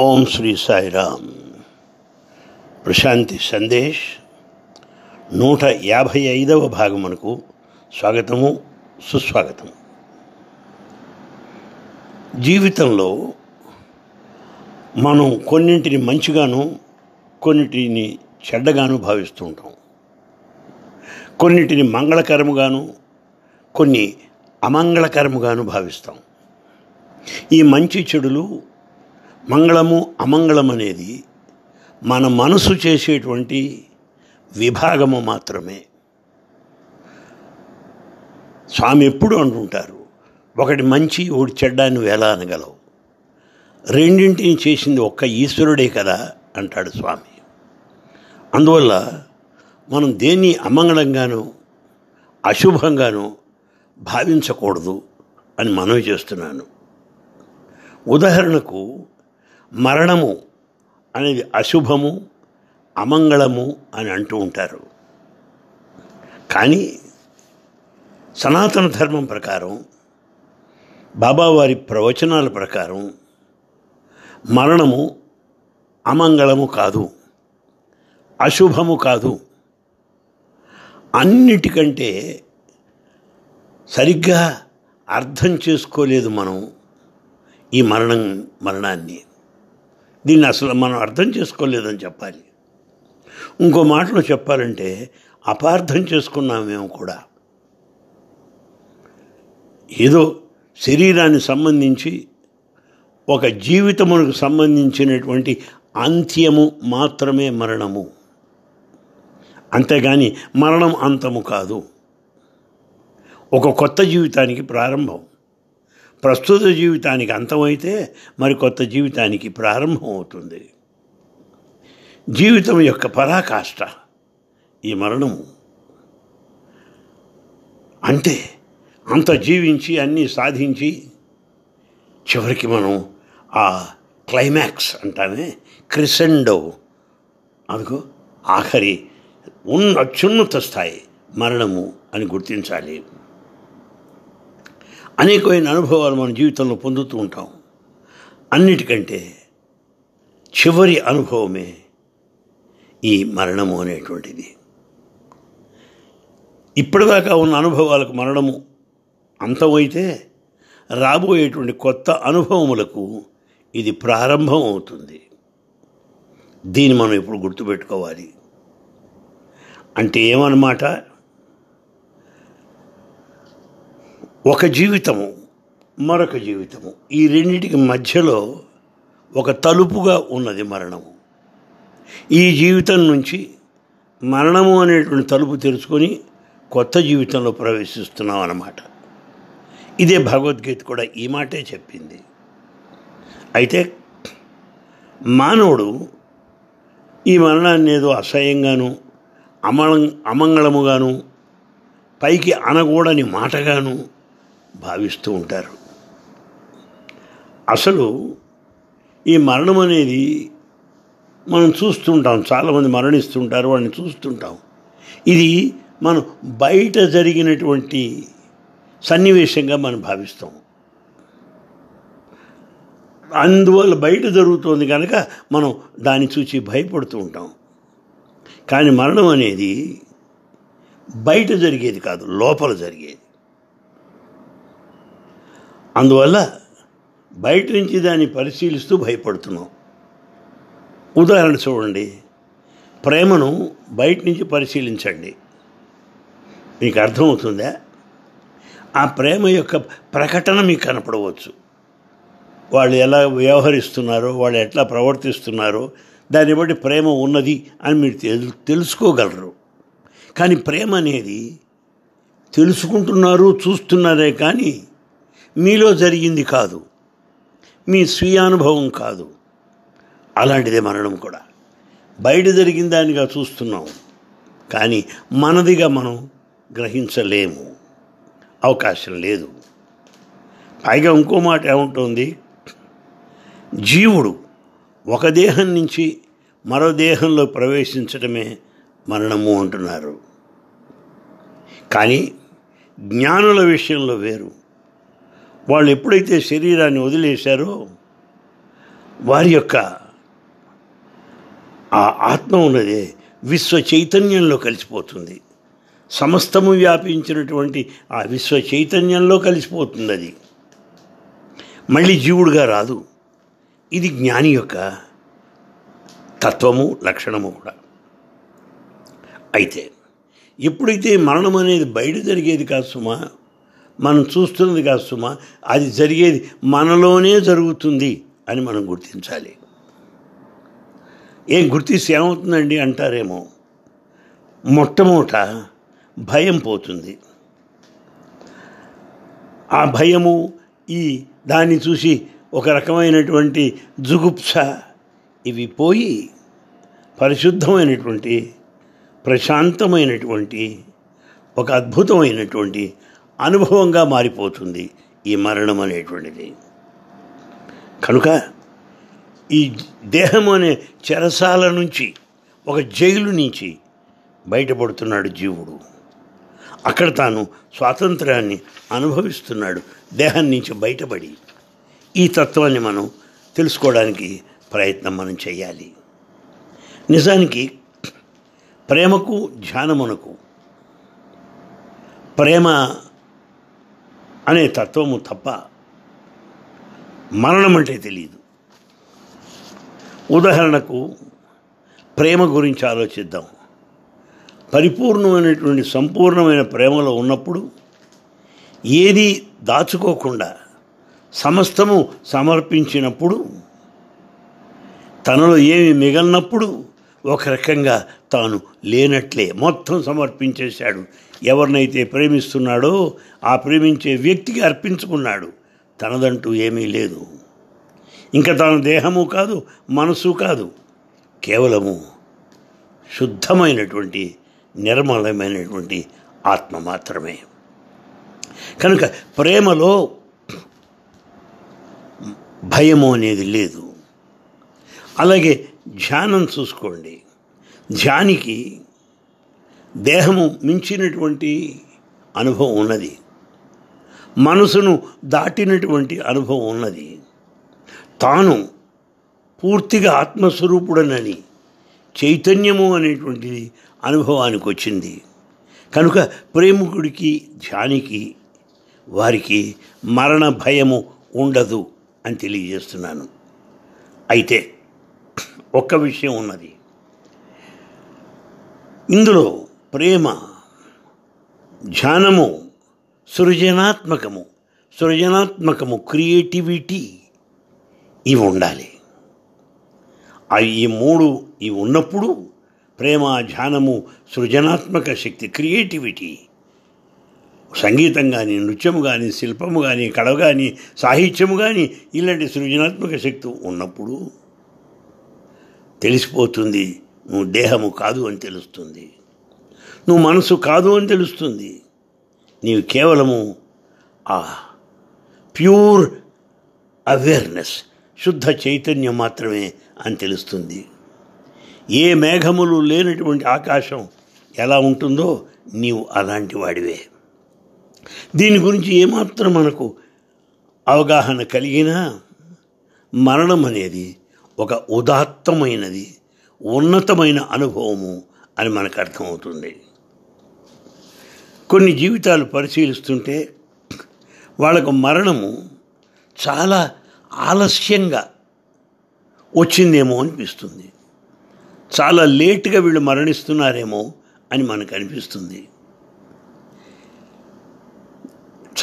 ఓం శ్రీ సాయిరామ్. ప్రశాంతి సందేశ్. నూట యాభై ఐదవ భాగమునకు స్వాగతము సుస్వాగతం జీవితంలో మనం కొన్నింటిని మంచిగాను కొన్నిటిని చెడ్డగాను భావిస్తూ ఉంటాం. కొన్నిటిని మంగళకరముగాను కొన్ని అమంగళకరముగాను భావిస్తాం. ఈ మంచి చెడులు మంగళము అమంగళం అనేది మన మనసు చేసేటువంటి విభాగము మాత్రమే. స్వామి ఎప్పుడు అంటుంటారు ఒకటి మంచి ఒకటి చెడ్డాన్ని వేలా ఎలా అనగలవు? రెండింటిని చేసింది ఒక్క ఈశ్వరుడే కదా అంటాడు స్వామి. అందువల్ల మనం దేన్ని అమంగళంగానో అశుభంగానో భావించకూడదు అని మనవి చేస్తున్నాను. ఉదాహరణకు మరణము అనేది అశుభము అమంగళము అని అంటూ ఉంటారు. కానీ సనాతన ధర్మం ప్రకారం బాబావారి ప్రవచనాల ప్రకారం మరణము అమంగళము కాదు అశుభము కాదు. అన్నిటికంటే సరిగ్గా అర్థం చేసుకోలేదు మనం ఈ మరణం మరణాన్ని. దీన్ని అసలు మనం అర్థం చేసుకోలేదని చెప్పాలి. ఇంకో మాటలో చెప్పాలంటే అపార్థం చేసుకున్నాం మేము కూడా. ఏదో శరీరానికి సంబంధించి ఒక జీవితమునకు సంబంధించినటువంటి అంత్యము మాత్రమే మరణము. అంతేగాని మరణం అంతము కాదు. ఒక కొత్త జీవితానికి ప్రారంభం. ప్రస్తుత జీవితానికి అంతమైతే మరి కొత్త జీవితానికి ప్రారంభం అవుతుంది జీవితం యొక్క పరాకాష్ట ఈ మరణము. అంటే అంత జీవించి అన్నీ సాధించి చివరికి మనం ఆ క్లైమాక్స్ అంటానే క్రిసెండో అందుకు ఆఖరి ఉన్న అత్యున్నత స్థాయి మరణము అని గుర్తించాలి. అనేకమైన అనుభవాలు మన జీవితంలో పొందుతూ ఉంటాం. అన్నిటికంటే చివరి అనుభవమే ఈ మరణము అనేటువంటిది. ఇప్పటిదాకా ఉన్న అనుభవాలకు మరణము అంతమైతే రాబోయేటువంటి కొత్త అనుభవములకు ఇది ప్రారంభం అవుతుంది. దీన్ని మనం ఇప్పుడు గుర్తుపెట్టుకోవాలి. అంటే ఏమన్నమాట? ఒక జీవితము మరొక జీవితము. ఈ రెండింటికి మధ్యలో ఒక తలుపుగా ఉన్నది మరణము. ఈ జీవితం నుంచి మరణము అనేటువంటి తలుపు తెరుచుకొని కొత్త జీవితంలో ప్రవేశిస్తున్నాం అన్నమాట. ఇదే భగవద్గీత కూడా ఈ మాటే చెప్పింది. అయితే మానవుడు ఈ మరణాన్ని ఏదో అసహ్యంగాను అమలం అమంగళముగాను పైకి అనకూడని మాటగాను భావిస్తూ ఉంటారు. అసలు ఈ మరణం అనేది మనం చూస్తుంటాం చాలామంది మరణిస్తుంటారు వాడిని చూస్తుంటాం. ఇది మనం బయట జరిగినటువంటి సన్నివేశంగా మనం భావిస్తాం. అందువల్ల బయట జరుగుతోంది కనుక మనం దాన్ని చూసి భయపడుతూ ఉంటాం. కానీ మరణం అనేది బయట జరిగేది కాదు లోపల జరిగేది. అందువల్ల బయట నుంచి దాన్ని పరిశీలిస్తూ భయపడుతున్నాం. ఉదాహరణ చూడండి. ప్రేమను బయట నుంచి పరిశీలించండి. మీకు అర్థమవుతుందా? ఆ ప్రేమ యొక్క ప్రకటన మీకు కనపడవచ్చు. వాళ్ళు ఎలా వ్యవహరిస్తున్నారో వాళ్ళు ఎట్లా ప్రవర్తిస్తున్నారో దాన్ని బట్టి ప్రేమ ఉన్నది అని మీరు తెలు తెలుసుకోగలరు. కానీ ప్రేమ అనేది తెలుసుకుంటున్నారు చూస్తున్నారే కానీ మీలో జరిగింది కాదు. మీ స్వీయానుభవం కాదు. అలాంటిదే మరణం కూడా. బయట జరిగిన దానిగా చూస్తున్నాం. కానీ మనదిగా మనం గ్రహించలేము. అవకాశం లేదు. పైగా ఇంకో మాట ఏముంటుంది? జీవుడు ఒక దేహం నుంచి మరో దేహంలో ప్రవేశించడమే మరణము అంటున్నారు. కానీ జ్ఞానుల విషయంలో వేరు. వాళ్ళు ఎప్పుడైతే శరీరాన్ని వదిలేశారో వారి యొక్క ఆ ఆత్మ ఉన్నదే విశ్వ చైతన్యంలో కలిసిపోతుంది. సమస్తము వ్యాపించినటువంటి ఆ విశ్వ చైతన్యంలో కలిసిపోతుంది అది. మళ్ళీ జీవుడుగా రాదు. ఇది జ్ఞాని యొక్క తత్వము లక్షణము కూడా. అయితే ఎప్పుడైతే మరణం అనేది బయట జరిగేది కాదు సుమా మనం చూస్తున్నది కాదు సుమా అది జరిగేది మనలోనే జరుగుతుంది అని మనం గుర్తించాలి. ఏం గుర్తిస్తే ఏమవుతుందండి అంటారేమో? మొట్టమొదట భయం పోతుంది. ఆ భయము ఈ దాన్ని చూసి ఒక రకమైనటువంటి జుగుప్స ఇవి పోయి పరిశుద్ధమైనటువంటి ప్రశాంతమైనటువంటి ఒక అద్భుతమైనటువంటి అనుభవంగా మారిపోతుంది ఈ మరణం అనేటువంటిది. కనుక ఈ దేహం అనే చెరసాల నుంచి ఒక జైలు నుంచి బయటపడుతున్నాడు జీవుడు. అక్కడ తాను స్వాతంత్రాన్ని అనుభవిస్తున్నాడు దేహం నుంచి బయటపడి. ఈ తత్వాన్ని మనం తెలుసుకోవడానికి ప్రయత్నం మనం చేయాలి. నిజానికి ప్రేమకు ధ్యానమునకు ప్రేమ అనే తత్వము తప్ప మరణం అంటే తెలియదు ఉదాహరణకు ప్రేమ గురించి ఆలోచిద్దాం. పరిపూర్ణమైనటువంటి సంపూర్ణమైన ప్రేమలో ఉన్నప్పుడు ఏది దాచుకోకుండా సమస్తము సమర్పించినప్పుడు తనలో ఏమి మిగలనప్పుడు ఒక రకంగా తాను లేనట్లే. మొత్తం సమర్పించేశాడు. ఎవరినైతే ప్రేమిస్తున్నాడో ఆ ప్రేమించే వ్యక్తికి అర్పించుకున్నాడు. తనదంటూ ఏమీ లేదు. ఇంకా తాను దేహము కాదు మనసు కాదు. కేవలము శుద్ధమైనటువంటి నిర్మలమైనటువంటి ఆత్మ మాత్రమే. కనుక ప్రేమలో భయము అనేది లేదు. అలాగే ధ్యానం చూసుకోండి. ధ్యానికి దేహము మించినటువంటి అనుభవం ఉన్నది. మనసును దాటినటువంటి అనుభవం ఉన్నది. తాను పూర్తిగా ఆత్మస్వరూపుడనని చైతన్యము అనేటువంటిది అనుభవానికి వచ్చింది. కనుక ప్రేమికుడికి ధ్యానికి వారికి మరణ భయము ఉండదు అని తెలియజేస్తున్నాను. అయితే ఒక్క విషయం ఉన్నది. ఇందులో ప్రేమ ధ్యానము సృజనాత్మకము సృజనాత్మకము క్రియేటివిటీ ఇవి ఉండాలి. అవి ఈ మూడు ఇవి ఉన్నప్పుడు ప్రేమ ధ్యానము సృజనాత్మక శక్తి క్రియేటివిటీ సంగీతం కానీ నృత్యము కానీ శిల్పము కానీ కళ కానీ సాహిత్యము కానీ ఇలాంటి సృజనాత్మక శక్తి ఉన్నప్పుడు తెలిసిపోతుంది నువ్వు దేహము కాదు అని తెలుస్తుంది. నువ్వు మనసు కాదు అని తెలుస్తుంది. నీవు కేవలము ఆ ప్యూర్ అవేర్నెస్ శుద్ధ చైతన్యం మాత్రమే అని తెలుస్తుంది. ఏ మేఘములు లేనటువంటి ఆకాశం ఎలా ఉంటుందో నీవు అలాంటి వాడివే. దీని గురించి ఏమాత్రం మనకు అవగాహన కలిగినా మరణం అనేది ఒక ఉదాత్తమైనది. ఉన్నతమైన అనుభవము అని మనకు అర్థమవుతుంది. కొన్ని జీవితాలు పరిశీలిస్తుంటే వాళ్ళకు మరణము చాలా ఆలస్యంగా వచ్చిందేమో అనిపిస్తుంది. చాలా లేటుగా వీళ్ళు మరణిస్తున్నారేమో అని మనకు అనిపిస్తుంది.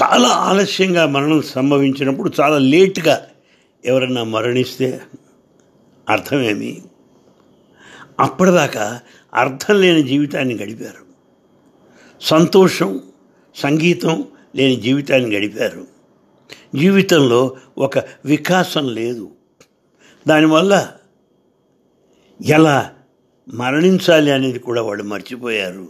చాలా ఆలస్యంగా మరణం సంభవించినప్పుడు చాలా లేటుగా ఎవరైనా మరణిస్తే అర్థమేమి? అప్పటిదాకా అర్థం లేని జీవితాన్ని గడిపారు. సంతోషం సంగీతం లేని జీవితాన్ని గడిపారు. జీవితంలో ఒక వికాసం లేదు. దానివల్ల ఎలా మరణించాలి అనేది కూడా వాళ్ళు మర్చిపోయారు.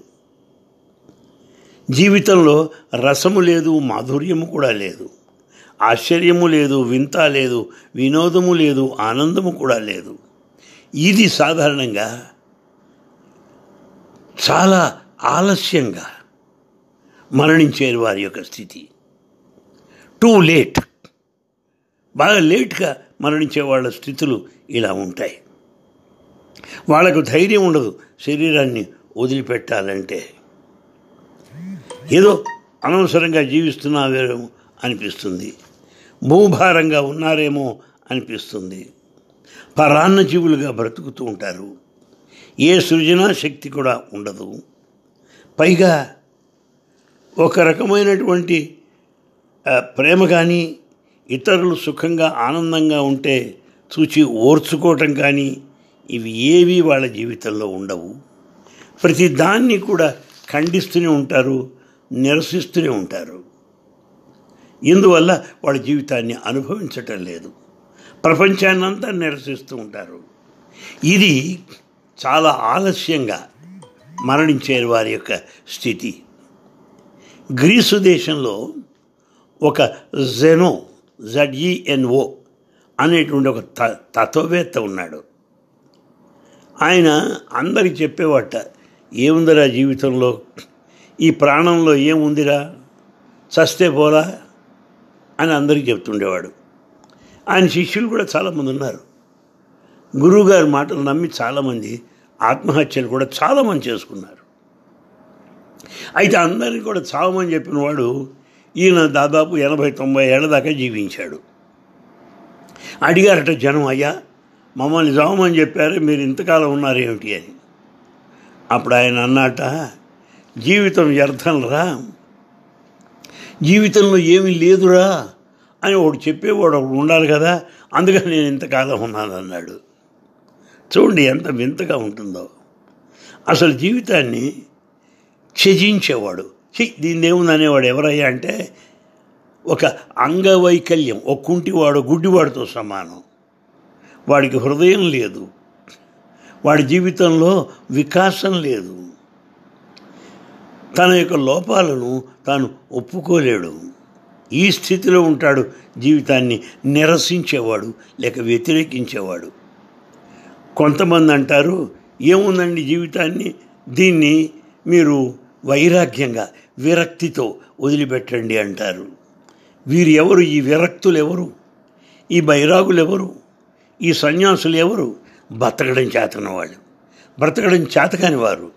జీవితంలో రసము లేదు మాధుర్యము కూడా లేదు. ఆశ్చర్యము లేదు వింత లేదు వినోదము లేదు ఆనందము కూడా లేదు. ఇది సాధారణంగా చాలా ఆలస్యంగా మరణించే వారి యొక్క స్థితి. టూ లేట్ బాగా లేట్గా మరణించే వాళ్ళ స్థితులు ఇలా ఉంటాయి. వాళ్ళకు ధైర్యం ఉండదు. శరీరాన్ని వదిలిపెట్టాలంటే. ఏదో అనవసరంగా జీవిస్తున్నావేమో అనిపిస్తుంది. భూభారంగా ఉన్నారేమో అనిపిస్తుంది. పరాన్న జీవులుగా బ్రతుకుతూ ఉంటారు. ఏ సృజనా శక్తి కూడా ఉండదు. పైగా ఒక రకమైనటువంటి ప్రేమ కానీ ఇతరులు సుఖంగా ఆనందంగా ఉంటే చూచి ఓర్చుకోవటం కానీ ఇవి ఏవి వాళ్ళ జీవితంలో ఉండవు. ప్రతి దాన్ని కూడా ఖండిస్తూనే ఉంటారు నిరసిస్తూనే ఉంటారు. ఇందువల్ల వాళ్ళ జీవితాన్ని అనుభవించటం లేదు. ప్రపంచాన్నంతా నిరసిస్తూ ఉంటారు. ఇది చాలా ఆలస్యంగా మరణించే వారి యొక్క స్థితి. గ్రీసు దేశంలో ఒక జెనో జడ్ఈఎన్ఓ అనేటువంటి ఒక త తత్వవేత్త ఉన్నాడు. ఆయన అందరికి చెప్పేవాట ఏముందిరా జీవితంలో? ఈ ప్రాణంలో ఏముందిరా? చస్తే పోలా అని అందరికీ చెప్తుండేవాడు. ఆయన శిష్యులు కూడా చాలామంది ఉన్నారు. గురువుగారి మాటలు నమ్మి చాలామంది ఆత్మహత్యలు కూడా చాలామంది చేసుకున్నారు. అయితే అందరికీ కూడా చావమని చెప్పిన వాడు ఈయన దాదాపు ఎనభై తొంభై ఏళ్ళ దాకా జీవించాడు. అడిగారట జనం అయ్యా మమ్మల్ని చావమని చెప్పారు మీరు ఇంతకాలం ఉన్నారు ఏమిటి? అని. అప్పుడు ఆయన అన్నట జీవితం వ్యర్థం రా. జీవితంలో ఏమీ లేదురా. అని ఒకడు చెప్పేవాడు ఒకడు ఉండాలి కదా అందుకని నేను ఇంతకాలం ఉన్నాను అన్నాడు చూడండి ఎంత వింతగా ఉంటుందో. అసలు జీవితాన్ని త్యజించేవాడు ఛీ దీన్ని ఏముంది అనేవాడు ఎవరయ్యా అంటే ఒక అంగవైకల్యం ఒక కుంటివాడు గుడ్డివాడితో సమానం. వాడికి హృదయం లేదు. వాడి జీవితంలో వికాసం లేదు. తన యొక్క లోపాలను తాను ఒప్పుకోలేడు. ఈ స్థితిలో ఉంటాడు జీవితాన్ని నిరసించేవాడు లేక వ్యతిరేకించేవాడు. కొంతమంది అంటారు ఏముందండి జీవితాన్ని? దీన్ని మీరు వైరాగ్యంగా విరక్తితో వదిలిపెట్టండి అంటారు. వీరు ఎవరు ఈ విరక్తులు ఎవరు ఈ బైరాగులు ఎవరు ఈ సన్యాసులు ఎవరు బతకడం చేతన వాళ్ళు బ్రతకడం చేతకాని వారు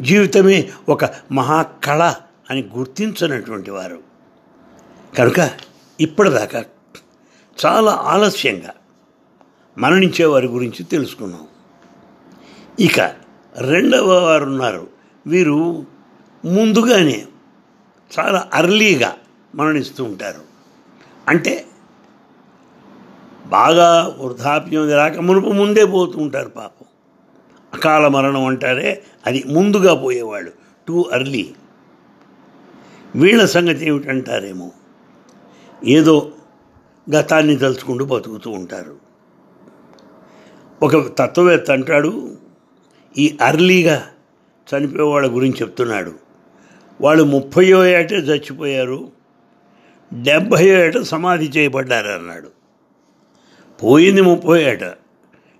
జీవితమే ఒక మహాకళ అని గుర్తించినటువంటి వారు. కనుక ఇప్పటిదాకా చాలా ఆలస్యంగా మరణించే వారి గురించి తెలుసుకున్నాం. ఇక రెండవ వారు ఉన్నారు. వీరు ముందుగానే చాలా అర్లీగా మరణిస్తూ ఉంటారు. అంటే బాగా వృద్ధాప్యం రాక మునుపు ముందే పోతూ ఉంటారు పాపం. అకాల మరణం అంటారే అది ముందుగా పోయేవాళ్ళు టూ అర్లీ వీళ్ళ సంగతి ఏమిటంటారేమో? ఏదో గతాన్ని తలుచుకుంటూ బతుకుతూ ఉంటారు. ఒక తత్వవేత్త అంటాడు ఈ అర్లీగా చనిపోయే వాళ్ళ గురించి చెప్తున్నాడు. వాళ్ళు ముప్పయో ఏటే చచ్చిపోయారు డెబ్భయో ఏట సమాధి చేయబడ్డారు అన్నాడు పోయింది ముప్పై ఏట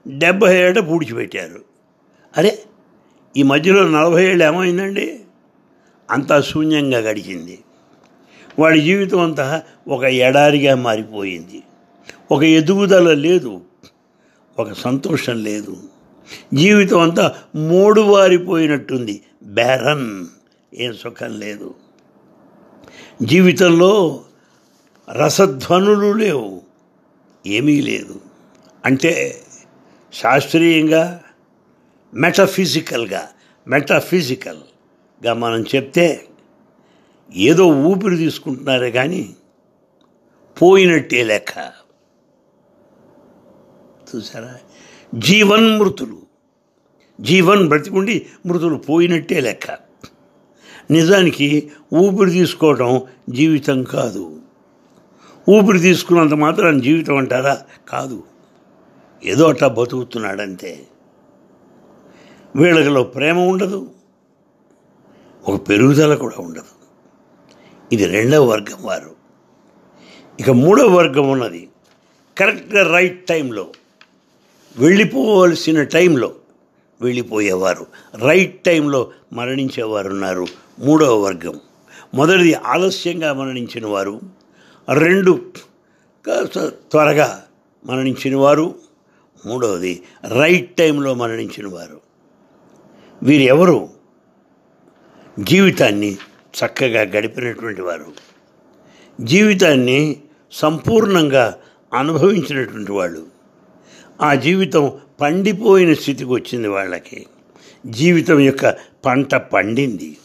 డెబ్భై ఏట పూడ్చిపెట్టారు. అరే ఈ మధ్యలో నలభై ఏళ్ళు ఏమైందండి? అంతా శూన్యంగా గడిచింది. వాడి జీవితం అంతా ఒక ఎడారిగా మారిపోయింది. ఒక ఎదుగుదల లేదు. ఒక సంతోషం లేదు. జీవితం అంతా మోడువారిపోయినట్టుంది బేరన్ ఏం సుఖం లేదు. జీవితంలో రసధ్వనులు లేవు. ఏమీ లేదు. అంటే శాస్త్రీయంగా మెటఫిజికల్గా మెటఫిజికల్గా మనం చెప్తే ఏదో ఊపిరి తీసుకుంటున్నారే కానీ పోయినట్టే లెక్క. చూసారా జీవన్ మృతులు. జీవన్ బ్రతికుండి మృతులు పోయినట్టే లెక్క. నిజానికి ఊపిరి తీసుకోవటం జీవితం కాదు. ఊపిరి తీసుకున్నంత మాత్రం జీవితం అంటారా? కాదు. ఏదో అట్లా బతుకుతున్నాడంతే. వీళ్ళకిలో ప్రేమ ఉండదు. ఒక పెరుగుదల కూడా ఉండదు. ఇది రెండవ వర్గం వారు. ఇక మూడవ వర్గం ఉన్నది. కరెక్ట్గా రైట్ టైంలో వెళ్ళిపోవలసిన టైంలో వెళ్ళిపోయేవారు. రైట్ టైంలో మరణించేవారు ఉన్నారు మూడవ వర్గం. మొదటిది ఆలస్యంగా మరణించిన వారు రెండు త్వరగా మరణించిన వారు మూడవది రైట్ టైంలో మరణించిన వారు వీరెవరు? జీవితాన్ని చక్కగా గడిపినటువంటి వారు. జీవితాన్ని సంపూర్ణంగా అనుభవించినటువంటి వాళ్ళు. ఆ జీవితం పండిపోయిన స్థితికి వచ్చింది వాళ్ళకి. జీవితం యొక్క పంట పండింది.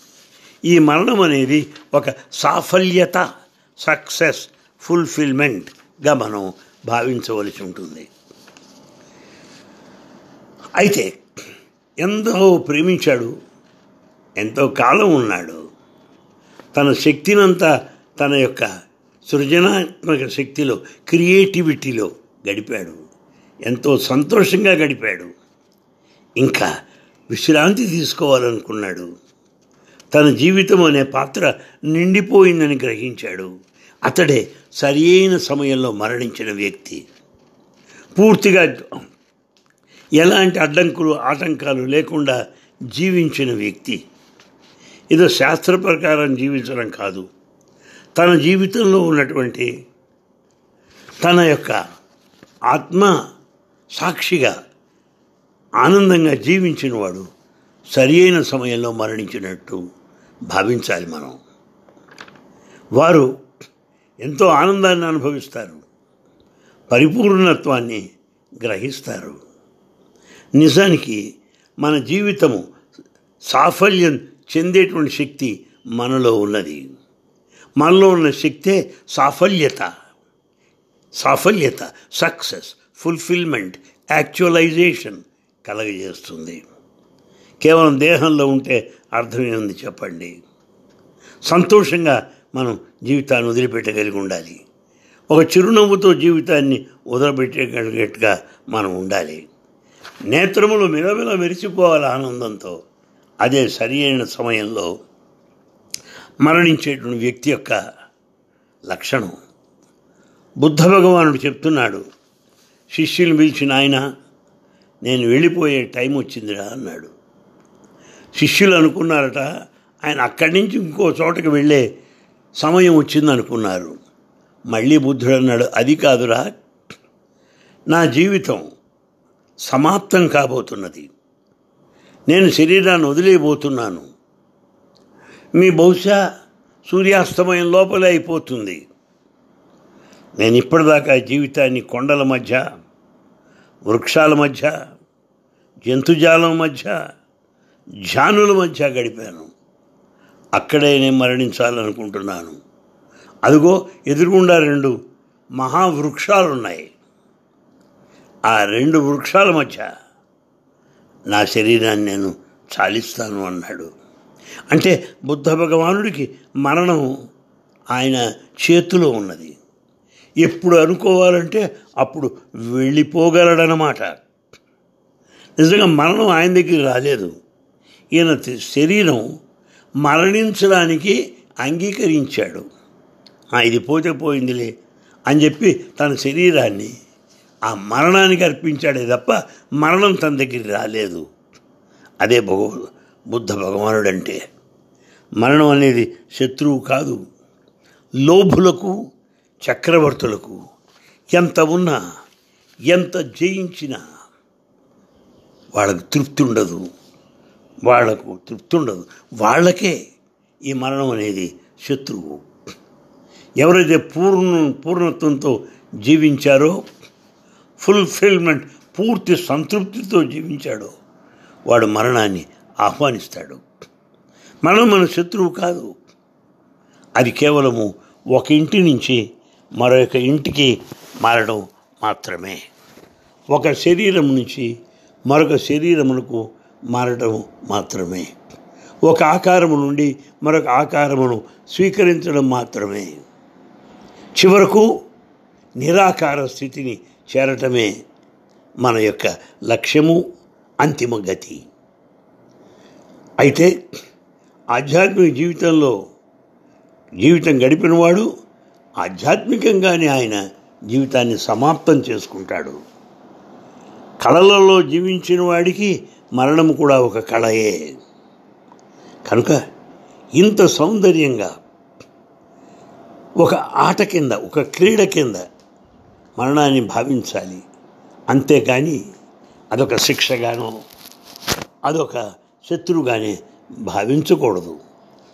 ఈ మరణం అనేది ఒక సాఫల్యత సక్సెస్ ఫుల్ఫిల్మెంట్గా మనం భావించవలసి ఉంటుంది. అయితే ఎంతో ప్రేమించాడు ఎంతో కాలం ఉన్నాడు. తన శక్తినంతా తన యొక్క సృజనాత్మక శక్తిలో క్రియేటివిటీలో గడిపాడు. ఎంతో సంతోషంగా గడిపాడు. ఇంకా విశ్రాంతి తీసుకోవాలనుకున్నాడు. తన జీవితం అనే పాత్ర నిండిపోయిందని గ్రహించాడు. అతడే సరి అయిన సమయంలో మరణించిన వ్యక్తి. పూర్తిగా ఎలాంటి అడ్డంకులు ఆటంకాలు లేకుండా జీవించిన వ్యక్తి. ఇది శాస్త్ర ప్రకారం జీవించడం కాదు. తన జీవితంలో ఉన్నటువంటి తన యొక్క ఆత్మ సాక్షిగా ఆనందంగా జీవించిన వాడు సరి అయిన సమయంలో మరణించినట్టు భావించాలి మనం. వారు ఎంతో ఆనందాన్ని అనుభవిస్తారు. పరిపూర్ణత్వాన్ని గ్రహిస్తారు. నిజానికి మన జీవితము సాఫల్యం చెందేటువంటి శక్తి మనలో ఉన్నది. మనలో ఉన్న శక్తే సాఫల్యత. సాఫల్యత సక్సెస్ ఫుల్ఫిల్మెంట్ యాక్చువలైజేషన్ కలగజేస్తుంది. కేవలం దేహంలో ఉంటే అర్థమేముంది చెప్పండి? సంతోషంగా మనం జీవితాన్ని వదిలిపెట్టగలిగి ఉండాలి. ఒక చిరునవ్వుతో జీవితాన్ని వదిలిపెట్టగలిగేట్టుగా మనం ఉండాలి. నేత్రములు మిలమిల మెరిసిపోవాలి ఆనందంతో. అదే సరి అయిన సమయంలో మరణించేటువంటి వ్యక్తి యొక్క లక్షణం. బుద్ధ భగవానుడు చెప్తున్నాడు శిష్యులు పిలిచిన ఆయన నేను వెళ్ళిపోయే టైం వచ్చిందిరా అన్నాడు. శిష్యులు అనుకున్నారట ఆయన అక్కడి నుంచి ఇంకో చోటకి వెళ్ళే సమయం వచ్చింది అనుకున్నారు మళ్ళీ బుద్ధుడు అన్నాడు అది కాదురా నా జీవితం సమాప్తం కాబోతున్నది. నేను శరీరాన్ని వదిలేయబోతున్నాను. మీ బహుశా సూర్యాస్తమయం లోపలే అయిపోతుంది. నేను ఇప్పటిదాకా జీవితాన్ని కొండల మధ్య వృక్షాల మధ్య జంతుజాలం మధ్య జానుల మధ్య గడిపాను. అక్కడే నేను మరణించాలనుకుంటున్నాను. అదిగో ఎదురుగుండా రెండు మహావృక్షాలున్నాయి. ఆ రెండు వృక్షాల మధ్య నా శరీరాన్ని నేను చాలిస్తాను అన్నాడు. అంటే బుద్ధ భగవానుడికి మరణం ఆయన చేతిలో ఉన్నది. ఎప్పుడు అనుకోవాలంటే అప్పుడు వెళ్ళిపోగలడనమాట నిజంగా మరణం ఆయన దగ్గర రాలేదు. ఈయన శరీరం మరణించడానికి అంగీకరించాడు. ఇది పోతే పోయిందిలే అని చెప్పి తన శరీరాన్ని ఆ మరణానికి అర్పించాడే తప్ప మరణం తన దగ్గర రాలేదు. అదే భగవ బుద్ధ భగవానుడు అంటే మరణం అనేది శత్రువు కాదు లోభులకు చక్రవర్తులకు ఎంత ఉన్నా ఎంత జయించినా వాళ్ళకు తృప్తి ఉండదు. వాళ్ళకు తృప్తి ఉండదు. వాళ్ళకే ఈ మరణం అనేది శత్రువు. ఎవరైతే పూర్ణ పూర్ణత్వంతో జీవించారో ఫుల్ఫిల్మెంట్ పూర్తి సంతృప్తితో జీవించాడో. వాడు మరణాన్ని ఆహ్వానిస్తాడు. మరణం మన శత్రువు కాదు. అది కేవలము ఒక ఇంటి నుంచి మరొక ఇంటికి మారడం మాత్రమే. ఒక శరీరం నుంచి మరొక శరీరమునకు మారడం మాత్రమే. ఒక ఆకారము నుండి మరొక ఆకారమును స్వీకరించడం మాత్రమే. చివరకు నిరాకార స్థితిని చేరటమే మన యొక్క లక్ష్యము అంతిమ గతి. అయితే ఆధ్యాత్మిక జీవితంలో జీవితం గడిపినవాడు ఆధ్యాత్మికంగానే ఆయన జీవితాన్ని సమాప్తం చేసుకుంటాడు. కళలలో జీవించిన వాడికి మరణం కూడా ఒక కళయే. కనుక ఇంత సౌందర్యంగా ఒక ఆట కింద ఒక క్రీడ కింద మరణాన్ని భావించాలి. అంతేకాని అదొక శిక్షగానో అదొక శత్రువుగానే భావించకూడదు.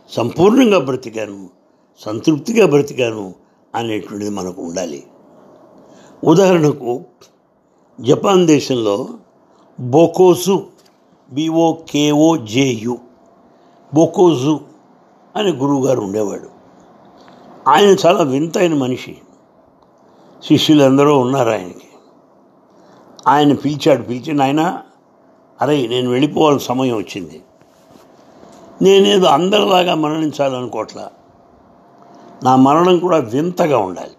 సంపూర్ణంగా బ్రతికాను సంతృప్తిగా బ్రతికాను అనేటువంటిది మనకు ఉండాలి. ఉదాహరణకు జపాన్ దేశంలో బోకోజు బిఓకేఓ జేయు బోకోజు అనే గురువుగారు ఉండేవాడు. ఆయన చాలా వింతైన మనిషి. శిష్యులందరూ ఉన్నారు ఆయనకి. ఆయన పిలిచాడు పిలిచిన ఆయన అరే నేను వెళ్ళిపోవాల్సిన సమయం వచ్చింది. నేనేదో అందరిలాగా మరణించాలనుకోవట్లా. నా మరణం కూడా వింతగా ఉండాలి.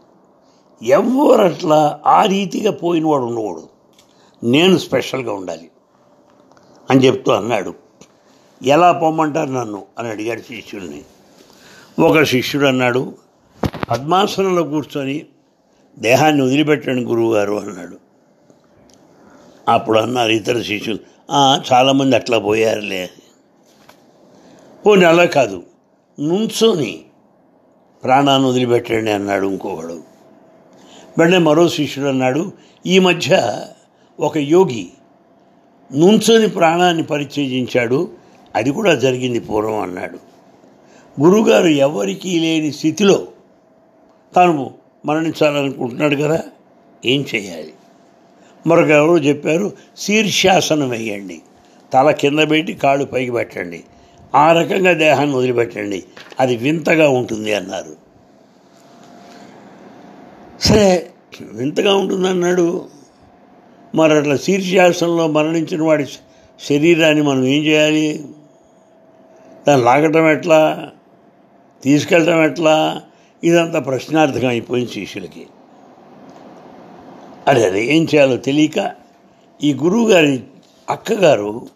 ఎవరట్లా అట్లా ఆ రీతిగా పోయినవాడు ఉండకూడదు. నేను స్పెషల్గా ఉండాలి. అని చెప్తూ అన్నాడు. ఎలా పొమ్మంటారు నన్ను? అని అడిగాడు శిష్యుడిని ఒక శిష్యుడు అన్నాడు పద్మాసనంలో కూర్చొని దేహాన్ని వదిలిపెట్టండి గురువుగారు అన్నాడు. అప్పుడు అన్నారు ఇతర శిష్యులు చాలామంది అట్లా పోయారులే. పోనీ అలా కాదు నుంచొని ప్రాణాన్ని వదిలిపెట్టండి అన్నాడు ఇంకొకడు. వెంటనే మరో శిష్యుడు అన్నాడు ఈ మధ్య ఒక యోగి నుంచొని ప్రాణాన్ని పరిచయించాడు అది కూడా జరిగింది పూర్వం అన్నాడు. గురుగారు ఎవరికీ లేని స్థితిలో తాను మరణించాలనుకుంటున్నాడు కదా? ఏం చేయాలి? మరొక ఎవరో చెప్పారు శీర్షాసనం వేయండి. తల కింద పెట్టి కాళ్ళు పైకి పెట్టండి. ఆ రకంగా దేహాన్ని వదిలిపెట్టండి. అది వింతగా ఉంటుంది అన్నారు. సరే వింతగా ఉంటుంది అన్నాడు మరి అట్లా శీర్షాసనంలో మరణించిన వాడి శరీరాన్ని మనం ఏం చేయాలి? దాన్ని లాగటం ఎట్లా? తీసుకెళ్ళటం ఎట్లా? ఇదంతా ప్రశ్నార్థకం అయిపోయింది శిష్యులకి. అరే అదే ఏం చేయాలో తెలియక ఈ గురువుగారి అక్కగారు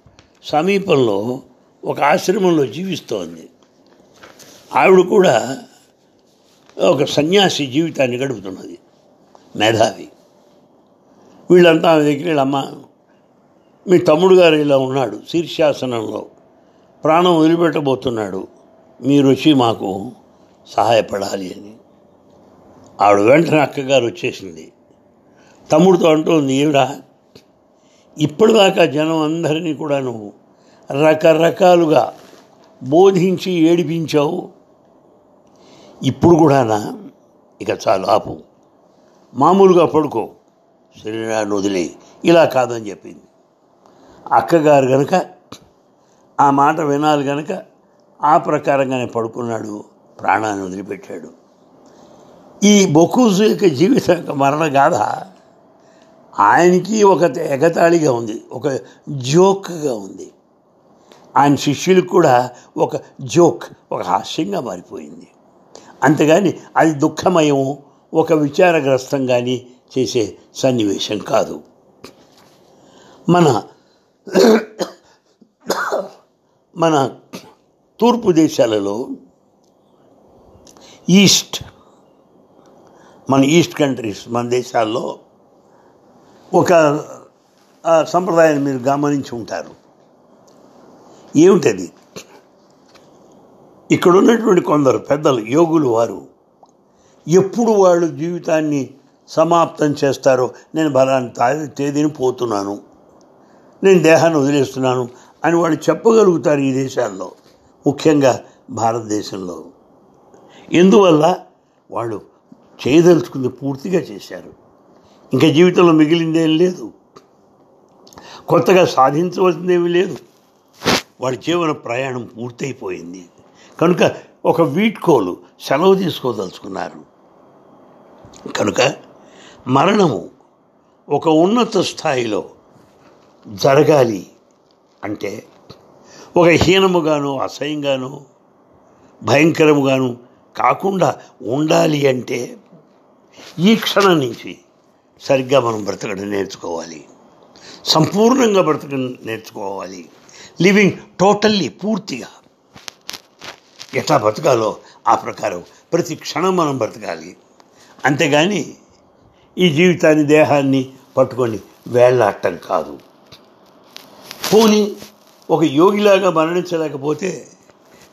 సమీపంలో ఒక ఆశ్రమంలో జీవిస్తోంది. ఆవిడ కూడా ఒక సన్యాసి జీవితాన్ని గడుపుతున్నది మేధావి. వీళ్ళంతా ఆమె దగ్గర వీళ్ళమ్మ మీ తమ్ముడు గారు ఇలా ఉన్నాడు శీర్షాసనంలో ప్రాణం వదిలిపెట్టబోతున్నాడు మీరు వచ్చి మాకు సహాయపడాలి అని. ఆవిడ వెంటనే అక్కగారు వచ్చేసింది. తమ్ముడితో అంటుంది ఏమిరా ఇప్పటిదాకా జనం అందరినీ కూడా నువ్వు రకరకాలుగా బోధించి ఏడిపించావు. ఇప్పుడు కూడానా? ఇక చాలు ఆపు. మామూలుగా పడుకో. శరీరాన్ని వదిలే. ఇలా కాదని చెప్పింది. అక్కగారు గనక ఆ మాట వినాలి గనక ఆ ప్రకారంగానే పడుకున్నాడు. ప్రాణాన్ని వదిలిపెట్టాడు. ఈ బొకూజు యొక్క జీవిత మరణ గాథ ఆయనకి ఒక ఎగతాళిగా ఉంది ఒక జోక్గా ఉంది. ఆయన శిష్యులకు కూడా ఒక జోక్ ఒక హాస్యంగా మారిపోయింది. అంతేగాని అది దుఃఖమయం ఒక విచారగ్రస్తం కానీ చేసే సన్నివేశం కాదు. మన మన తూర్పు దేశాలలో ఈస్ట్ మన ఈస్ట్ కంట్రీస్ మన దేశాల్లో ఒక సంప్రదాయాన్ని మీరు గమనించి ఉంటారు. ఏమిటది? ఇక్కడ ఉన్నటువంటి కొందరు పెద్దలు యోగులు వారు ఎప్పుడు వాళ్ళు జీవితాన్ని సమాప్తం చేస్తారో నేను బలాన్ని తాగి తేదీని పోతున్నాను నేను దేహాన్ని వదిలేస్తున్నాను అని వాళ్ళు చెప్పగలుగుతారు ఈ దేశాల్లో ముఖ్యంగా భారతదేశంలో. ఎందువల్ల వాళ్ళు చేయదలుచుకుంది పూర్తిగా చేశారు. ఇంకా జీవితంలో మిగిలిందేం లేదు. కొత్తగా సాధించవలసిందేమీ లేదు. వాడి జీవన ప్రయాణం పూర్తయిపోయింది. కనుక ఒక వీడ్కోలు సెలవు తీసుకోదలుచుకున్నారు. కనుక మరణము ఒక ఉన్నత స్థాయిలో జరగాలి అంటే ఒక హీనముగాను అసహ్యంగాను భయంకరముగాను కాకుండా ఉండాలి అంటే ఈ క్షణం నుంచి సరిగ్గా మనం బ్రతకడం నేర్చుకోవాలి. సంపూర్ణంగా బ్రతకడం నేర్చుకోవాలి. లివింగ్ టోటల్లీ పూర్తిగా. ఎట్లా బ్రతకాలో ఆ ప్రకారం ప్రతి క్షణం మనం బ్రతకాలి. అంతేగాని ఈ జీవితాన్ని దేహాన్ని పట్టుకొని వేళ్ళాడటం కాదు. పోనీ ఒక యోగిలాగా మరణించలేకపోతే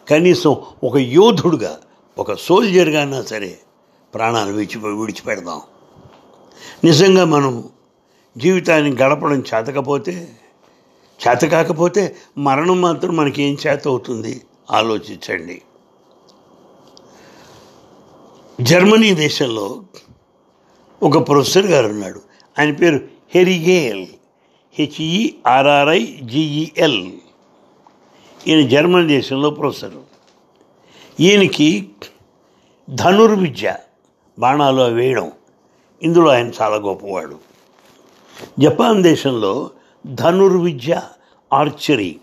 కనీసం ఒక యోధుడుగా ఒక సోల్జర్గా అయినా సరే ప్రాణాలు విడిచి విడిచిపెడదాం. నిజంగా మనం జీవితాన్ని గడపడం చేతకపోతే చేత కాకపోతే మరణం మాత్రం మనకి ఏం చేత అవుతుంది ఆలోచించండి. జర్మనీ దేశంలో ఒక ప్రొఫెసర్ గారు ఉన్నాడు. ఆయన పేరు హెరిగేల్ హెచ్ఈఆర్ఆర్ఐ జిఈఎల్ ఈయన జర్మనీ దేశంలో ప్రొఫెసర్. ఈయనకి ధనుర్విద్య బాణాలు వేయడం. ఇందులో ఆయన చాలా గొప్పవాడు. జపాన్ దేశంలో ధనుర్విద్య ఆర్చరీ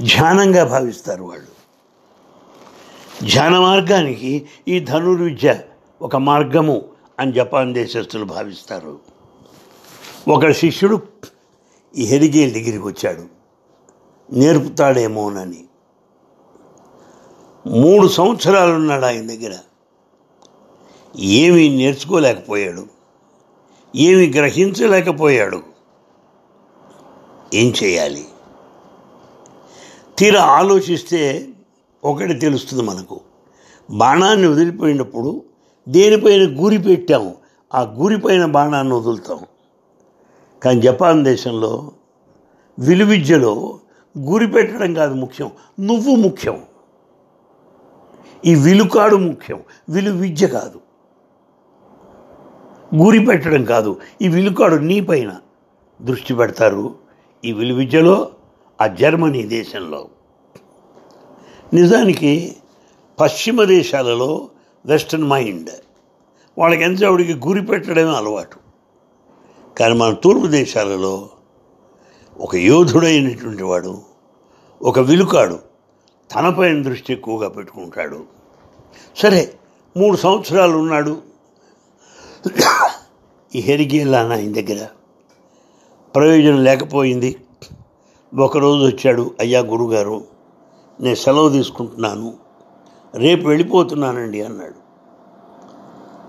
ధ్యానంగా భావిస్తారు వాళ్ళు. ధ్యాన మార్గానికి ఈ ధనుర్విద్య ఒక మార్గము అని జపాన్ దేశస్తులు భావిస్తారు. ఒక శిష్యుడు ఈ హెరిగేల్ దగ్గరికి వచ్చాడు. నేర్పుతాడేమోనని. మూడు సంవత్సరాలు ఉన్నాడు ఆయన దగ్గర. ఏమీ నేర్చుకోలేకపోయాడు. ఏమి గ్రహించలేకపోయాడు. ఏం చేయాలి? తీరా ఆలోచిస్తే ఒకటి తెలుస్తుంది మనకు. బాణాన్ని వదిలిపోయినప్పుడు దేనిపైన గురి పెట్టాము? ఆ గురిపైన బాణాన్ని వదులుతాం. కానీ జపాన్ దేశంలో విలువిద్యలో గురి పెట్టడం కాదు ముఖ్యం. నువ్వు ముఖ్యం. ఈ విలుకాడు ముఖ్యం. విలు విద్య కాదు. గురి పెట్టడం కాదు. ఈ విలుకాడు నీపైన దృష్టి పెడతారు. ఈ విలు విద్యలో ఆ జర్మనీ దేశంలో. నిజానికి పశ్చిమ దేశాలలో వెస్టర్న్ మైండ్. వాళ్ళకి ఎంతసేపటికి గురి పెట్టడమే అలవాటు. కానీ మన తూర్పు దేశాలలో ఒక యోధుడైనటువంటి వాడు ఒక విలుకాడు తనపైన దృష్టి ఎక్కువగా పెట్టుకుంటాడు. సరే మూడు సంవత్సరాలు ఉన్నాడు. ఈ హెరిగేలాన ఆయన దగ్గర. ప్రయోజనం లేకపోయింది. ఒకరోజు వచ్చాడు అయ్యా గురుగారు నేను సెలవు తీసుకుంటున్నాను. రేపు వెళ్ళిపోతున్నానండి అన్నాడు.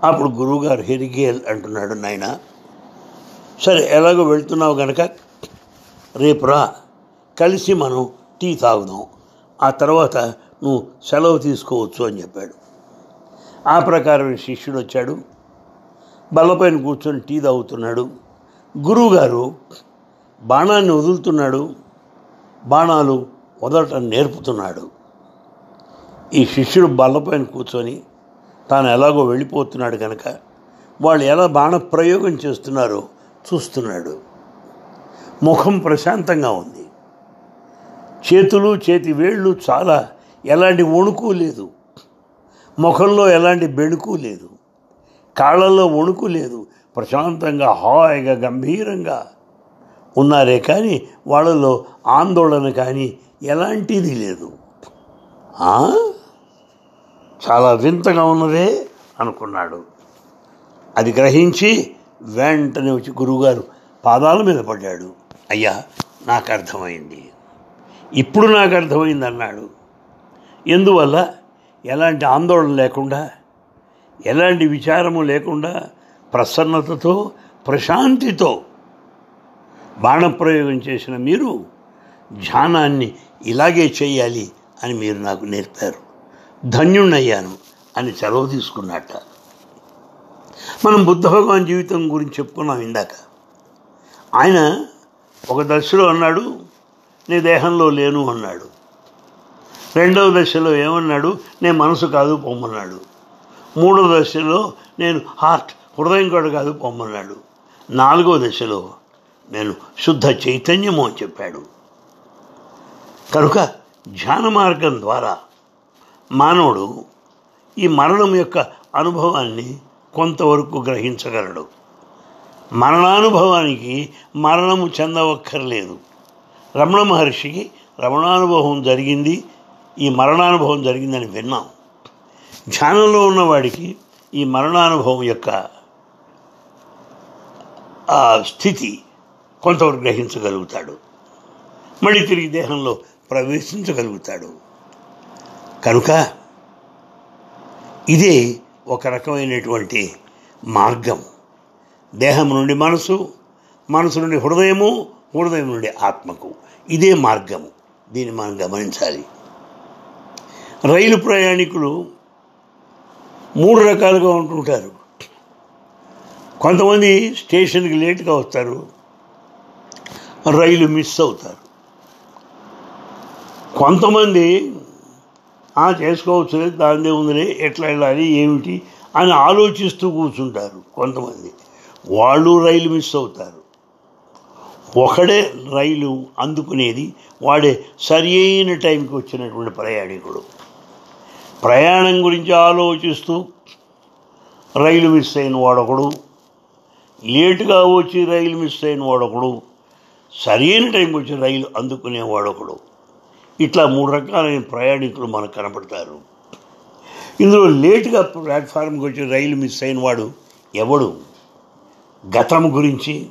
అప్పుడు గురువుగారు హెరిగేల్ అంటున్నాడు నాయన సరే ఎలాగో వెళ్తున్నావు గనక రేపు రా కలిసి మనం టీ తాగుదాం. ఆ తర్వాత నువ్వు సెలవు తీసుకోవచ్చు అని చెప్పాడు. ఆ ప్రకారం శిష్యుడు వచ్చాడు. బల్లపైన కూర్చొని టీ తాగుతున్నాడు. గురువుగారు బాణాన్ని వదులుతున్నాడు. బాణాలు వదలటం నేర్పుతున్నాడు. ఈ శిష్యుడు బల్లపైన కూర్చొని తాను ఎలాగో వెళ్ళిపోతున్నాడు కనుక వాళ్ళు ఎలా బాణ ప్రయోగం చేస్తున్నారో చూస్తున్నాడు. ముఖం ప్రశాంతంగా ఉంది. చేతులు చేతి వేళ్ళు చాలా. ఎలాంటి వణుకు లేదు. ముఖంలో ఎలాంటి బెణుకు లేదు. కాళ్ళల్లో వణుకు లేదు. ప్రశాంతంగా హాయిగా గంభీరంగా ఉన్నారే కానీ వాళ్ళలో ఆందోళన కానీ ఎలాంటిది లేదు. చాలా వింతగా ఉన్నదే అనుకున్నాడు. అది గ్రహించి వెంటనే వచ్చి గురువుగారు పాదాల మీద పడ్డాడు. అయ్యా నాకు అర్థమైంది. ఇప్పుడు నాకు అర్థమైంది అన్నాడు ఎందువల్ల? ఎలాంటి ఆందోళన లేకుండా ఎలాంటి విచారము లేకుండా ప్రసన్నతతో ప్రశాంతితో బాణప్రయోగం చేసిన మీరు ధ్యానాన్ని ఇలాగే చేయాలి అని మీరు నాకు నేర్పారు. ధన్యుణ్ణయ్యాను అని సెలవు తీసుకున్నట్ట. మనం బుద్ధ భగవాన్ జీవితం గురించి చెప్పుకున్నాం ఇందాక. ఆయన ఒక దశలో అన్నాడు నీ దేహంలో లేను అన్నాడు. రెండవ దశలో ఏమన్నాడు? నేను మనసు కాదు పొమ్మన్నాడు. మూడవ దశలో నేను హార్ట్ హృదయం కూడా కాదు పొమ్మన్నాడు. నాలుగవ దశలో నేను శుద్ధ చైతన్యము అని చెప్పాడు. కనుక ధ్యాన మార్గం ద్వారా మానవుడు ఈ మరణం యొక్క అనుభవాన్ని కొంతవరకు గ్రహించగలడు. మరణానుభవానికి మరణము చెందవక్కర్లేదు. రమణ మహర్షికి రమణానుభవం జరిగింది ఈ మరణానుభవం జరిగిందని విన్నాం. ధ్యానంలో ఉన్నవాడికి ఈ మరణానుభవం యొక్క ఆ స్థితి కొంతవరకు గ్రహించగలుగుతాడు. మళ్ళీ తిరిగి దేహంలో ప్రవేశించగలుగుతాడు. కనుక ఇదే ఒక రకమైనటువంటి మార్గం. దేహం నుండి మనసు మనసు నుండి హృదయము హృదయం నుండి ఆత్మకు ఇదే మార్గము. దీన్ని మనం గమనించాలి. రైలు ప్రయాణికులు మూడు రకాలుగా ఉంటుంటారు. కొంతమంది స్టేషన్కి లేట్గా వస్తారు. రైలు మిస్ అవుతారు. కొంతమంది "ఆ, చేసుకోవచ్చులే దాని ఉందిలే ఎట్లా వెళ్ళాలి ఏమిటి? అని ఆలోచిస్తూ కూర్చుంటారు కొంతమంది. వాళ్ళు రైలు మిస్ అవుతారు. ఒకడే రైలు అందుకునేది వాడే సరి అయిన టైంకి వచ్చినటువంటి ప్రయాణికుడు. ప్రయాణం గురించి ఆలోచిస్తూ రైలు మిస్ అయిన వాడొకడు లేటుగా వచ్చి రైలు మిస్ అయిన వాడొకడు సరైన టైంకి వచ్చి రైలు అందుకునే వాడొకడు. ఇట్లా మూడు రకాలైన ప్రయాణికులు మనకు కనపడతారు. ఇందులో లేటుగా ప్లాట్ఫామ్కి వచ్చి రైలు మిస్ అయిన వాడు ఎవడు? గతం గురించి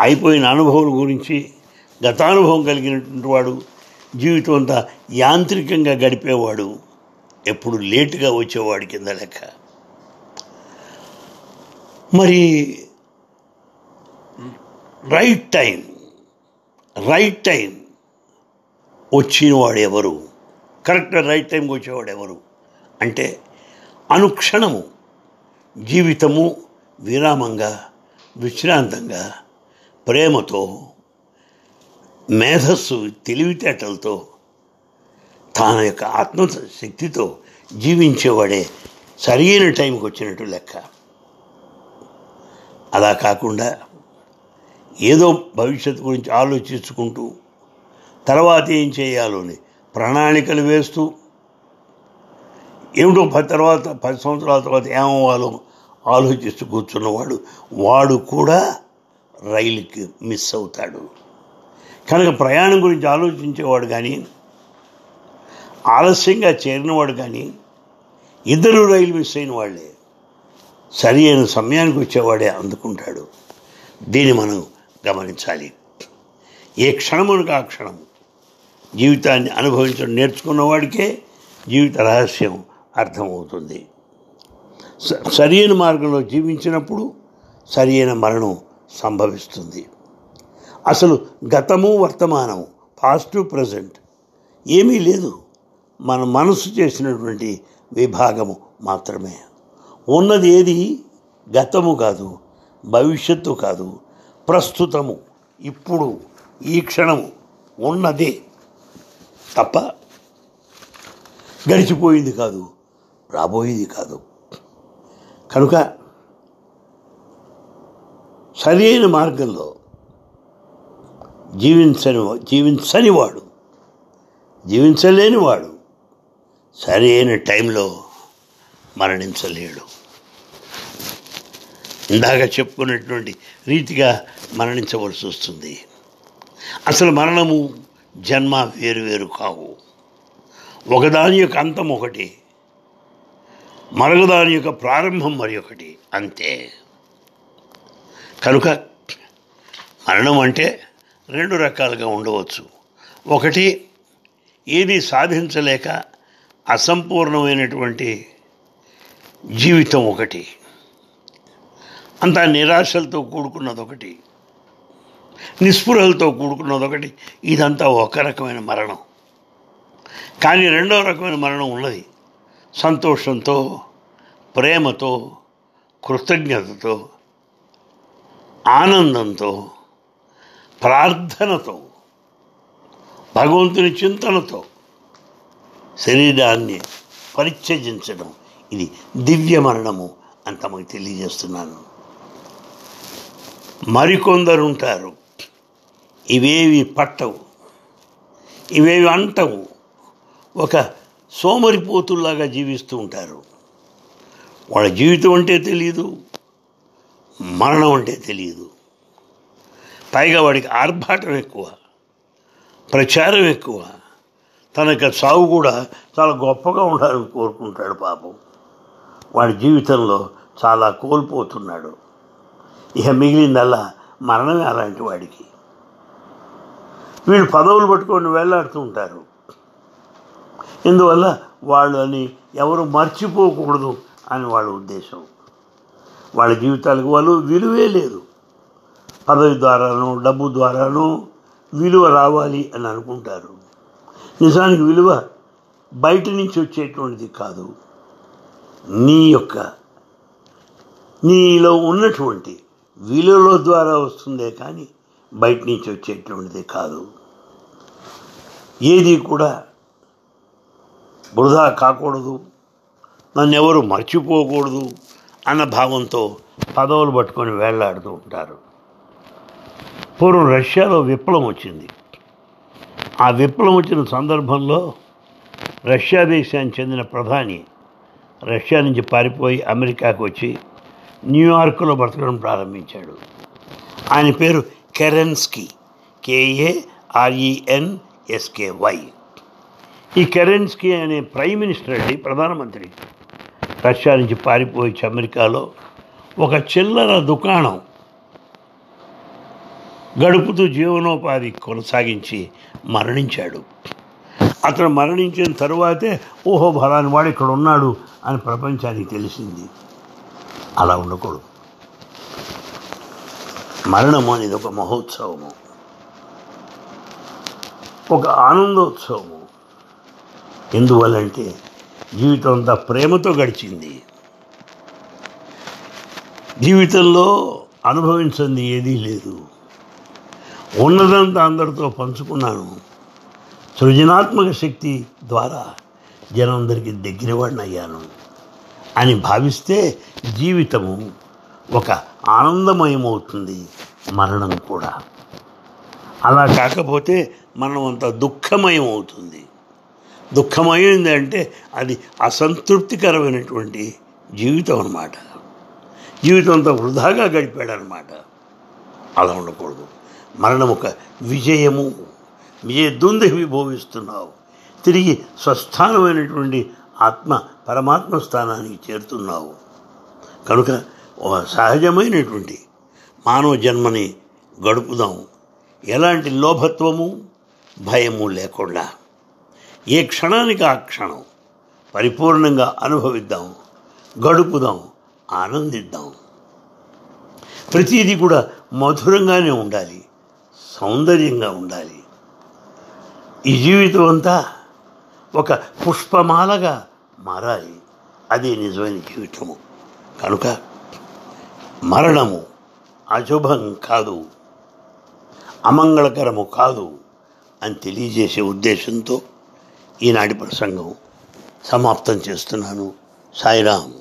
అయిపోయిన అనుభవం గురించి గతానుభవం కలిగినటువంటి వాడు జీవితం అంతా యాంత్రికంగా గడిపేవాడు ఎప్పుడు లేటుగా వచ్చేవాడి కింద లెక్క. మరి రైట్ టైం రైట్ టైం వచ్చినవాడు ఎవరు కరెక్ట్గా రైట్ టైంకి వచ్చేవాడు ఎవరు అంటే అనుక్షణము జీవితము విరామంగా విశ్రాంతంగా ప్రేమతో మేధస్సు తెలివితేటలతో తన యొక్క ఆత్మశక్తితో జీవించేవాడే సరైన టైంకి వచ్చినట్టు లెక్క. అలా కాకుండా ఏదో భవిష్యత్తు గురించి ఆలోచించుకుంటూ తర్వాత ఏం చేయాలో ప్రణాళికలు వేస్తూ ఏమిటో పది తర్వాత పది సంవత్సరాల తర్వాత ఏమవ్వాలో ఆలోచిస్తూ కూర్చున్నవాడు వాడు కూడా రైలుకి మిస్ అవుతాడు. కనుక ప్రయాణం గురించి ఆలోచించేవాడు కానీ ఆలస్యంగా చేరినవాడు కానీ ఇద్దరు రైలు మిస్ అయిన వాళ్ళే. సరి అయిన సమయానికి వచ్చేవాడే అందుకుంటాడు. దీన్ని మనం గమనించాలి. ఏ క్షణమునకు ఆ క్షణం. జీవితాన్ని అనుభవించడం నేర్చుకున్నవాడికే జీవిత రహస్యం అర్థమవుతుంది. స- సరియైన మార్గంలో జీవించినప్పుడు సరియైన మరణం సంభవిస్తుంది. అసలు గతము వర్తమానము పాస్ట్ ప్రజెంట్ ఏమీ లేదు. మన మనసు చేసినటువంటి విభాగము మాత్రమే. ఉన్నది ఏది? గతము కాదు భవిష్యత్తు కాదు ప్రస్తుతము ఇప్పుడు ఈ క్షణము ఉన్నదే. తప్ప గడిచిపోయింది కాదు రాబోయేది కాదు. కనుక సరైన మార్గంలో జీవించని జీవించని వాడు సరి సరైన టైంలో మరణించలేడు. ఇందాక చెప్పుకున్నటువంటి రీతిగా మరణించవలసి వస్తుంది. అసలు మరణము జన్మ వేరు వేరు కావు. ఒకదాని యొక్క అంతం ఒకటి మరొకదాని యొక్క ప్రారంభం మరి ఒకటి అంతే. కనుక మరణం అంటే రెండు రకాలుగా ఉండవచ్చు. ఒకటి ఏది సాధించలేక అసంపూర్ణమైనటువంటి జీవితం ఒకటి. అంత నిరాశలతో కూడుకున్నది ఒకటి నిస్పృహలతో కూడుకున్నది ఒకటి ఇదంతా ఒక రకమైన మరణం. కానీ రెండవ రకమైన మరణం ఉన్నది. సంతోషంతో ప్రేమతో కృతజ్ఞతతో ఆనందంతో ప్రార్థనతో భగవంతుని చింతనతో శరీరాన్ని పరిత్యజించడం ఇది దివ్య మరణము అని తమకు తెలియజేస్తున్నాను. మరికొందరు ఉంటారు. ఇవేవి పట్టవు. ఇవేవి అంటవు. ఒక సోమరిపోతుల్లాగా జీవిస్తూ ఉంటారు. వాళ్ళ జీవితం అంటే తెలియదు మరణం అంటే తెలియదు పైగా వాడికి ఆర్భాటం ఎక్కువ ప్రచారం ఎక్కువ. తనకి సాగు కూడా చాలా గొప్పగా ఉండాలని కోరుకుంటాడు పాపం. వాడి జీవితంలో చాలా కోల్పోతున్నాడు. ఇక మిగిలిందల్లా మరణమే అలాంటి వాడికి. వీళ్ళు పదవులు పట్టుకొని వేలాడుతూ ఉంటారు. ఇందువల్ల వాళ్ళని ఎవరు మర్చిపోకూడదు అని వాళ్ళ ఉద్దేశం. వాళ్ళ జీవితాలకు వాళ్ళు విలువే లేదు. పదవి ద్వారానో డబ్బు ద్వారానో విలువ రావాలి అని అనుకుంటారు. నిజానికి విలువ బయట నుంచి వచ్చేటువంటిది కాదు. నీ యొక్క నీలో ఉన్నటువంటి విలువల ద్వారా వస్తుందే కానీ బయట నుంచి వచ్చేటువంటిది కాదు. ఏది కూడా వృధా కాకూడదు. నన్ను ఎవరు మర్చిపోకూడదు. అన్న భావంతో పదవులు పట్టుకొని వేళ్ళాడుతూ ఉంటారు. పూర్వం రష్యాలో విప్లవం వచ్చింది. ఆ విప్లవం వచ్చిన సందర్భంలో రష్యా దేశానికి చెందిన ప్రధాని రష్యా నుంచి పారిపోయి అమెరికాకు వచ్చి న్యూయార్క్లో బ్రతకడం ప్రారంభించాడు. ఆయన పేరు Kerensky. K A R E N S K Y ఈ కెరెన్స్కీ అనే ప్రైమ్ మినిస్టర్ అండి ప్రధానమంత్రి. రష్యా నుంచి పారిపోయి అమెరికాలో ఒక చిల్లర దుకాణం గడుపుతూ జీవనోపాధి కొనసాగించి మరణించాడు. అతను మరణించిన తరువాతే ఓహో ఫలాని వాడు ఇక్కడ ఉన్నాడు అని ప్రపంచానికి తెలిసింది. అలా ఉండకూడదు. మరణము అనేది ఒక మహోత్సవము. ఒక ఆనందోత్సవము. ఎందువల్లంటే జీవితం అంతా ప్రేమతో గడిచింది. జీవితంలో అనుభవించింది ఏదీ లేదు. ఉన్నదంతా అందరితో పంచుకున్నాను. సృజనాత్మక శక్తి ద్వారా జనందరికీ దగ్గరవాడినయ్యాను అని భావిస్తే జీవితము ఒక ఆనందమయమవుతుంది మరణం కూడా. అలా కాకపోతే మనం అంత దుఃఖమయం అవుతుంది దుఃఖమైంది అంటే అది అసంతృప్తికరమైనటువంటి జీవితం అన్నమాట. జీవితంతో వృధాగా వృధాగా గడిపాడనమాట అలా ఉండకూడదు. మరణం ఒక విజయము. విజయ దుందహి తిరిగి స్వస్థానమైనటువంటి ఆత్మ పరమాత్మ స్థానానికి చేరుతున్నావు. కనుక ఒక సహజమైనటువంటి మానవ జన్మని గడుపుదాం. ఎలాంటి లోభత్వము భయము లేకుండా. ఏ క్షణానికి ఆ క్షణం? పరిపూర్ణంగా అనుభవిద్దాం గడుపుదాం ఆనందిద్దాం. ప్రతిదీ కూడా మధురంగానే ఉండాలి సౌందర్యంగా ఉండాలి. ఈ జీవితం అంతా ఒక పుష్పమాలగా మారాలి. అదే నిజమైన జీవితము. కనుక మరణము అశుభం కాదు అమంగళకరము కాదు అని తెలియజేసే ఉద్దేశంతో ఈనాటి ప్రసంగం సమాప్తం చేస్తున్నాను. సాయిరాం